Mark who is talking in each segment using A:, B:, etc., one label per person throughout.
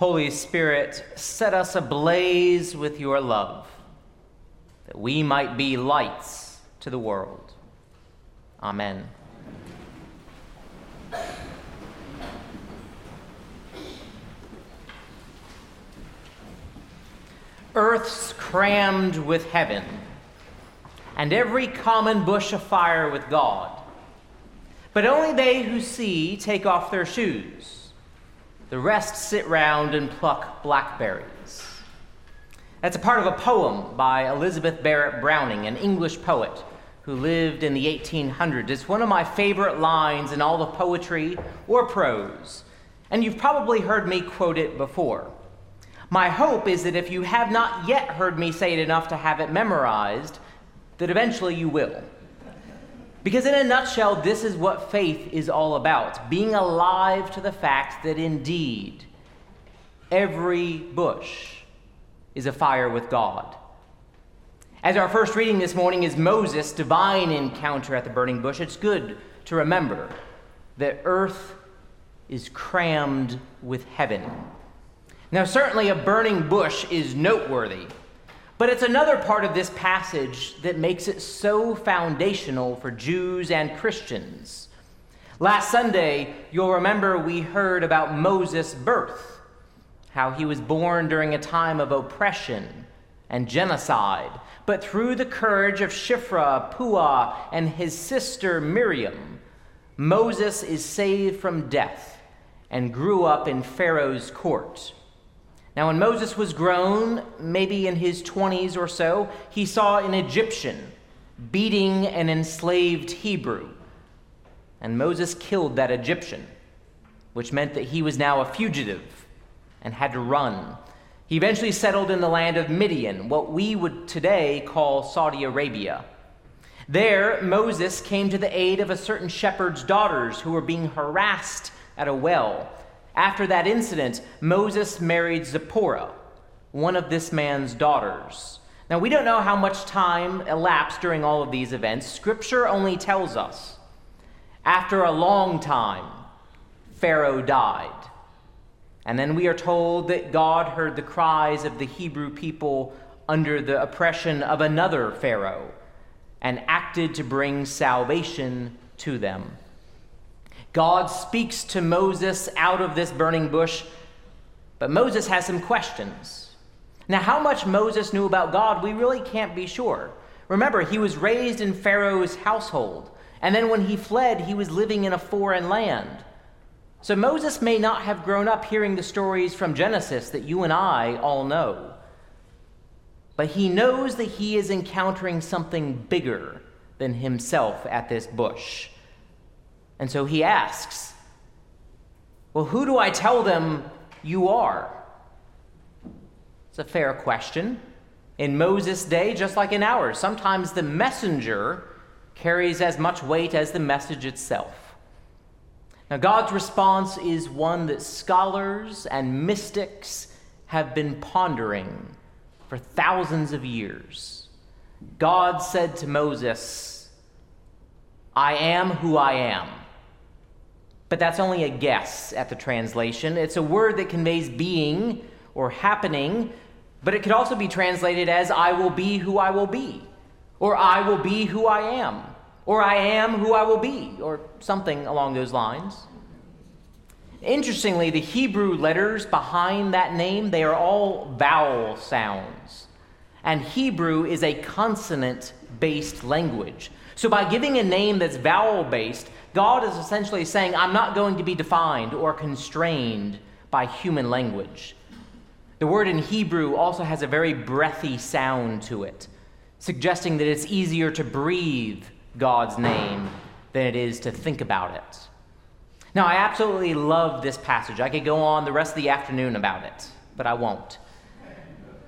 A: Holy Spirit, set us ablaze with your love, that we might be lights to the world. Amen. Earth's crammed with heaven, and every common bush afire with God. But only they who see take off their shoes the rest sit round and pluck blackberries. That's a part of a poem by Elizabeth Barrett Browning, an English poet who lived in the 1800s. It's one of my favorite lines in all of poetry or prose, and you've probably heard me quote it before. My hope is that if you have not yet heard me say it enough to have it memorized, that eventually you will. Because, in a nutshell, this is what faith is all about being alive to the fact that indeed every bush is afire with God. As our first reading this morning is Moses' divine encounter at the burning bush, it's good to remember that earth is crammed with heaven. Now, certainly a burning bush is noteworthy. But it's another part of this passage that makes it so foundational for Jews and Christians. Last Sunday, you'll remember we heard about Moses' birth, how he was born during a time of oppression and genocide. But through the courage of Shiphrah, Puah, and his sister Miriam, Moses is saved from death and grew up in Pharaoh's court. Now, when Moses was grown, maybe in his 20s or so, he saw an Egyptian beating an enslaved Hebrew. And Moses killed that Egyptian, which meant that he was now a fugitive and had to run. He eventually settled in the land of Midian, what we would today call Saudi Arabia. There, Moses came to the aid of a certain shepherd's daughters who were being harassed at a well. After that incident, Moses married Zipporah, one of this man's daughters. Now, we don't know how much time elapsed during all of these events. Scripture only tells us. After a long time, Pharaoh died. And then we are told that God heard the cries of the Hebrew people under the oppression of another Pharaoh and acted to bring salvation to them. God speaks to Moses out of this burning bush, but Moses has some questions. Now, how much Moses knew about God, we really can't be sure. Remember, he was raised in Pharaoh's household, and then when he fled, he was living in a foreign land. So Moses may not have grown up hearing the stories from Genesis that you and I all know. But he knows that he is encountering something bigger than himself at this bush. And so he asks, Well, who do I tell them you are? It's a fair question. In Moses' day, just like in ours, sometimes the messenger carries as much weight as the message itself. Now, God's response is one that scholars and mystics have been pondering for thousands of years. God said to Moses, I am who I am. But that's only a guess at the translation. It's a word that conveys being or happening, but it could also be translated as I will be who I will be, or I will be who I am, or I am who I will be, or something along those lines. Interestingly, the Hebrew letters behind that name, they are all vowel sounds. And Hebrew is a consonant based language. So by giving a name that's vowel based, God is essentially saying, I'm not going to be defined or constrained by human language. The word in Hebrew also has a very breathy sound to it, suggesting that it's easier to breathe God's name than it is to think about it. Now, I absolutely love this passage. I could go on the rest of the afternoon about it, but I won't.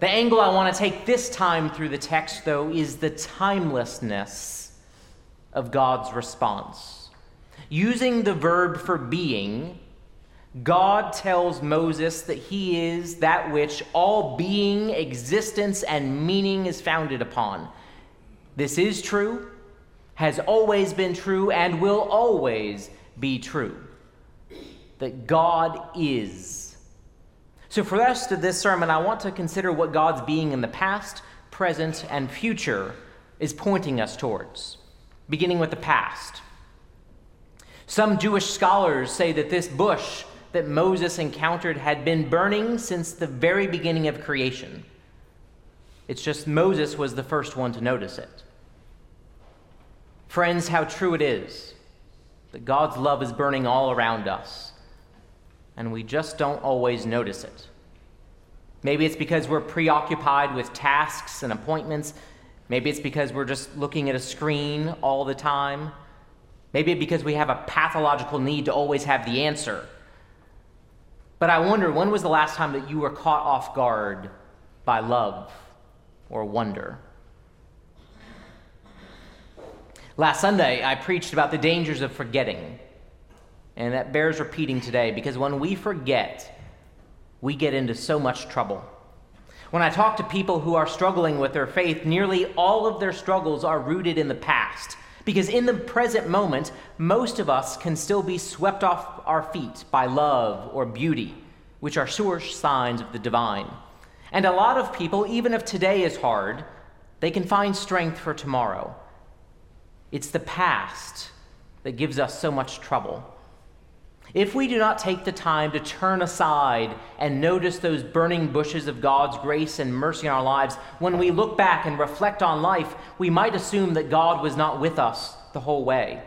A: The angle I want to take this time through the text, though, is the timelessness of God's response. Using the verb for being, God tells Moses that he is that which all being, existence, and meaning is founded upon. This is true, has always been true, and will always be true. That God is. So, for the rest of this sermon, I want to consider what God's being in the past, present, and future is pointing us towards, beginning with the past. Some Jewish scholars say that this bush that Moses encountered had been burning since the very beginning of creation. It's just Moses was the first one to notice it. Friends, how true it is that God's love is burning all around us, and we just don't always notice it. Maybe it's because we're preoccupied with tasks and appointments. Maybe it's because we're just looking at a screen all the time. Maybe because we have a pathological need to always have the answer. But I wonder when was the last time that you were caught off guard by love or wonder? Last Sunday, I preached about the dangers of forgetting. And that bears repeating today because when we forget, we get into so much trouble. When I talk to people who are struggling with their faith, nearly all of their struggles are rooted in the past. Because in the present moment, most of us can still be swept off our feet by love or beauty, which are sure signs of the divine. And a lot of people, even if today is hard, they can find strength for tomorrow. It's the past that gives us so much trouble. If we do not take the time to turn aside and notice those burning bushes of God's grace and mercy in our lives, when we look back and reflect on life, we might assume that God was not with us the whole way.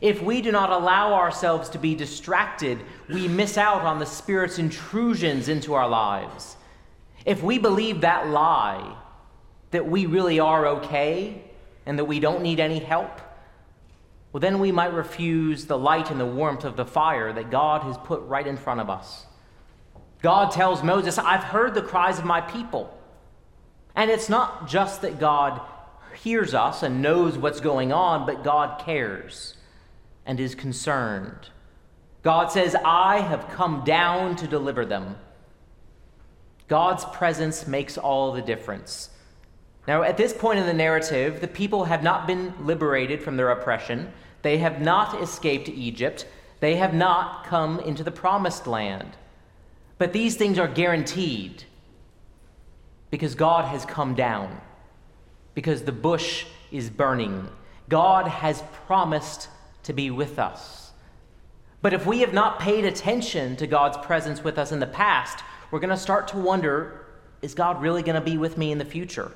A: If we do not allow ourselves to be distracted, we miss out on the Spirit's intrusions into our lives. If we believe that lie, that we really are okay and that we don't need any help, well, then we might refuse the light and the warmth of the fire that God has put right in front of us. God tells Moses, I've heard the cries of my people. And it's not just that God hears us and knows what's going on, but God cares and is concerned. God says, I have come down to deliver them. God's presence makes all the difference. Now, at this point in the narrative, the people have not been liberated from their oppression. They have not escaped Egypt. They have not come into the promised land. But these things are guaranteed because God has come down, because the bush is burning. God has promised to be with us. But if we have not paid attention to God's presence with us in the past, we're going to start to wonder is God really going to be with me in the future?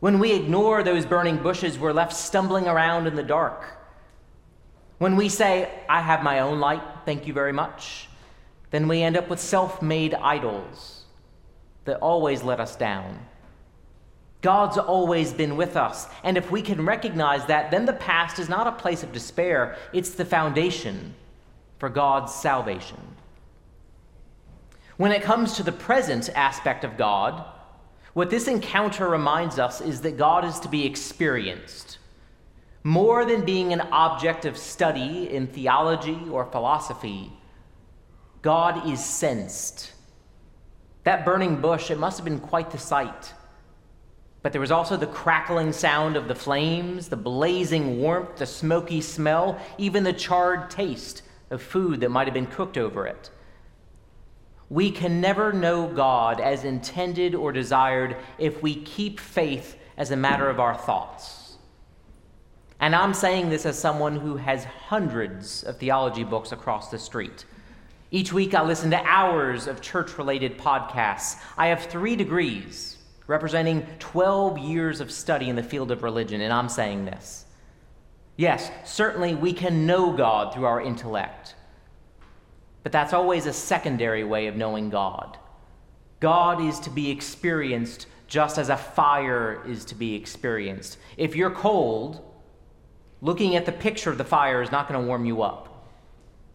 A: When we ignore those burning bushes, we're left stumbling around in the dark. When we say, I have my own light, thank you very much, then we end up with self made idols that always let us down. God's always been with us. And if we can recognize that, then the past is not a place of despair, it's the foundation for God's salvation. When it comes to the present aspect of God, what this encounter reminds us is that God is to be experienced. More than being an object of study in theology or philosophy, God is sensed. That burning bush, it must have been quite the sight. But there was also the crackling sound of the flames, the blazing warmth, the smoky smell, even the charred taste of food that might have been cooked over it. We can never know God as intended or desired if we keep faith as a matter of our thoughts. And I'm saying this as someone who has hundreds of theology books across the street. Each week I listen to hours of church related podcasts. I have three degrees representing 12 years of study in the field of religion, and I'm saying this. Yes, certainly we can know God through our intellect. But that's always a secondary way of knowing God. God is to be experienced just as a fire is to be experienced. If you're cold, looking at the picture of the fire is not going to warm you up.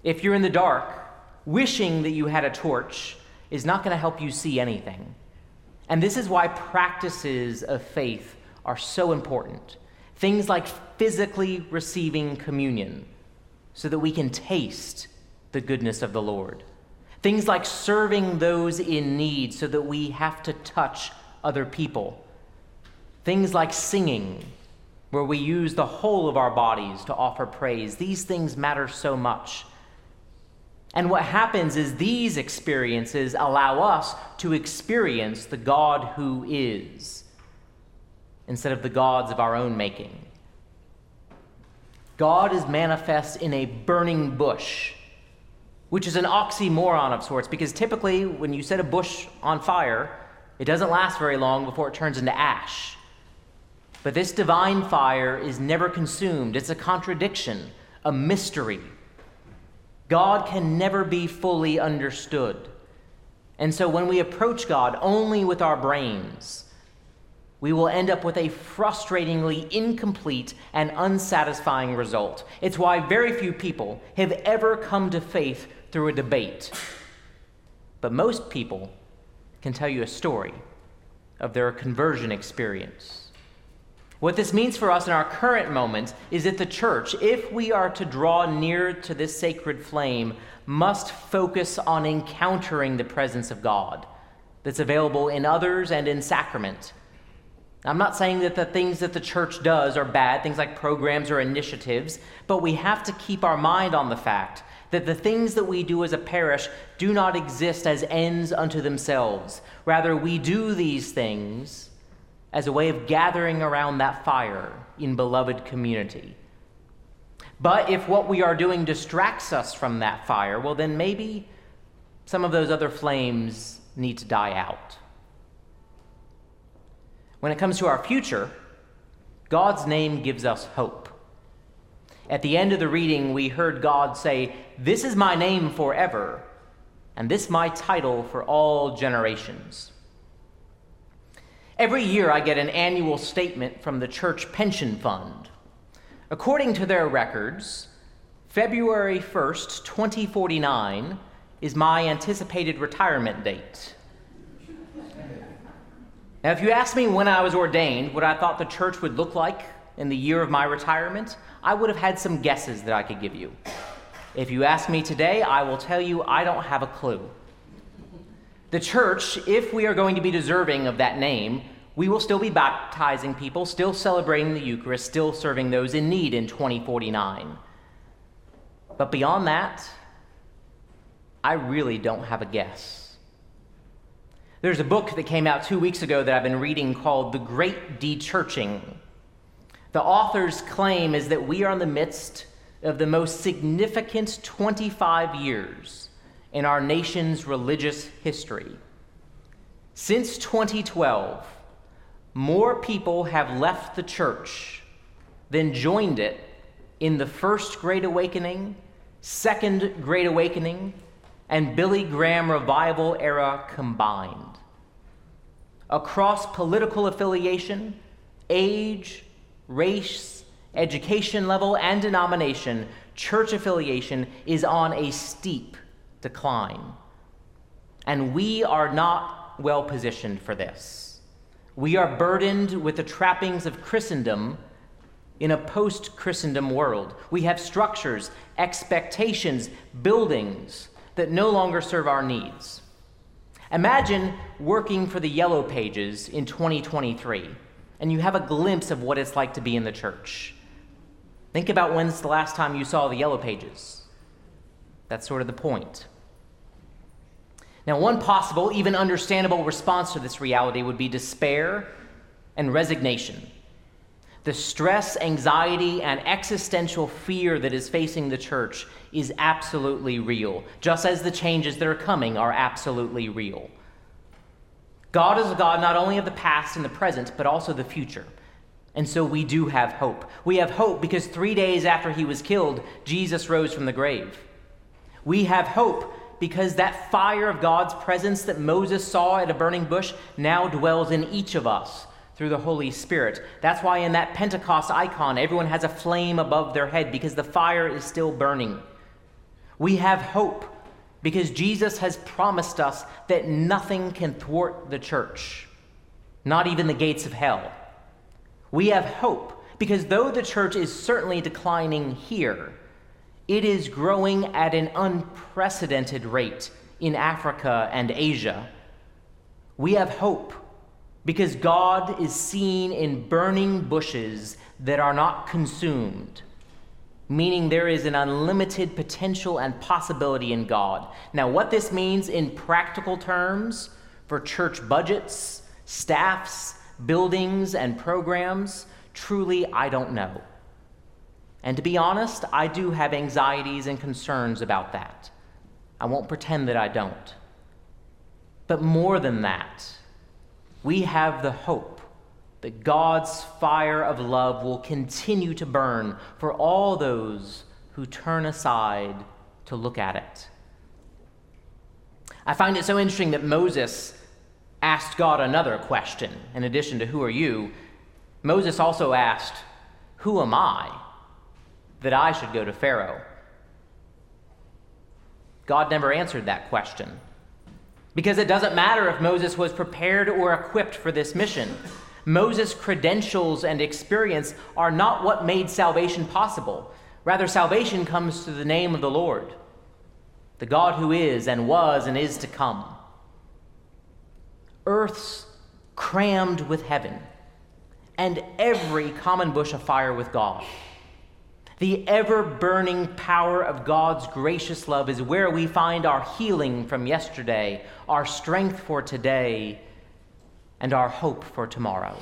A: If you're in the dark, wishing that you had a torch is not going to help you see anything. And this is why practices of faith are so important. Things like physically receiving communion, so that we can taste the goodness of the Lord. Things like serving those in need so that we have to touch other people. Things like singing, where we use the whole of our bodies to offer praise. These things matter so much. And what happens is these experiences allow us to experience the God who is instead of the gods of our own making. God is manifest in a burning bush, which is an oxymoron of sorts, because typically when you set a bush on fire, it doesn't last very long before it turns into ash. But this divine fire is never consumed, it's a contradiction, a mystery. God can never be fully understood. And so when we approach God only with our brains, we will end up with a frustratingly incomplete and unsatisfying result. It's why very few people have ever come to faith through a debate. But most people can tell you a story of their conversion experience. What this means for us in our current moment is that the church, if we are to draw near to this sacred flame, must focus on encountering the presence of God that's available in others and in sacrament I'm not saying that the things that the church does are bad, things like programs or initiatives, but we have to keep our mind on the fact that the things that we do as a parish do not exist as ends unto themselves. Rather, we do these things as a way of gathering around that fire in beloved community. But if what we are doing distracts us from that fire, well, then maybe some of those other flames need to die out. When it comes to our future, God's name gives us hope. At the end of the reading, we heard God say, This is my name forever, and this my title for all generations. Every year, I get an annual statement from the Church Pension Fund. According to their records, February 1st, 2049 is my anticipated retirement date. Now, if you asked me when I was ordained what I thought the church would look like in the year of my retirement, I would have had some guesses that I could give you. If you ask me today, I will tell you I don't have a clue. The church, if we are going to be deserving of that name, we will still be baptizing people, still celebrating the Eucharist, still serving those in need in 2049. But beyond that, I really don't have a guess. There's a book that came out two weeks ago that I've been reading called The Great Dechurching. The author's claim is that we are in the midst of the most significant 25 years in our nation's religious history. Since 2012, more people have left the church than joined it in the First Great Awakening, Second Great Awakening, and Billy Graham revival era combined across political affiliation, age, race, education level, and denomination, church affiliation is on a steep decline. And we are not well positioned for this. We are burdened with the trappings of Christendom in a post Christendom world. We have structures, expectations, buildings that no longer serve our needs. Imagine working for the Yellow Pages in 2023, and you have a glimpse of what it's like to be in the church. Think about when's the last time you saw the Yellow Pages. That's sort of the point. Now, one possible, even understandable response to this reality would be despair and resignation. The stress, anxiety, and existential fear that is facing the church is absolutely real, just as the changes that are coming are absolutely real. God is a God not only of the past and the present, but also the future. And so we do have hope. We have hope because three days after he was killed, Jesus rose from the grave. We have hope because that fire of God's presence that Moses saw at a burning bush now dwells in each of us through the Holy Spirit. That's why in that Pentecost icon, everyone has a flame above their head because the fire is still burning. We have hope because Jesus has promised us that nothing can thwart the church, not even the gates of hell. We have hope because though the church is certainly declining here, it is growing at an unprecedented rate in Africa and Asia. We have hope because God is seen in burning bushes that are not consumed meaning there is an unlimited potential and possibility in God. Now, what this means in practical terms for church budgets, staffs, buildings, and programs, truly, I don't know. And to be honest, I do have anxieties and concerns about that. I won't pretend that I don't. But more than that, we have the hope that God's fire of love will continue to burn for all those who turn aside to look at it. I find it so interesting that Moses asked God another question in addition to, Who are you? Moses also asked, Who am I that I should go to Pharaoh? God never answered that question. Because it doesn't matter if Moses was prepared or equipped for this mission. Moses' credentials and experience are not what made salvation possible. Rather, salvation comes through the name of the Lord, the God who is and was and is to come. Earth's crammed with heaven, and every common bush afire with God. The ever burning power of God's gracious love is where we find our healing from yesterday, our strength for today, and our hope for tomorrow.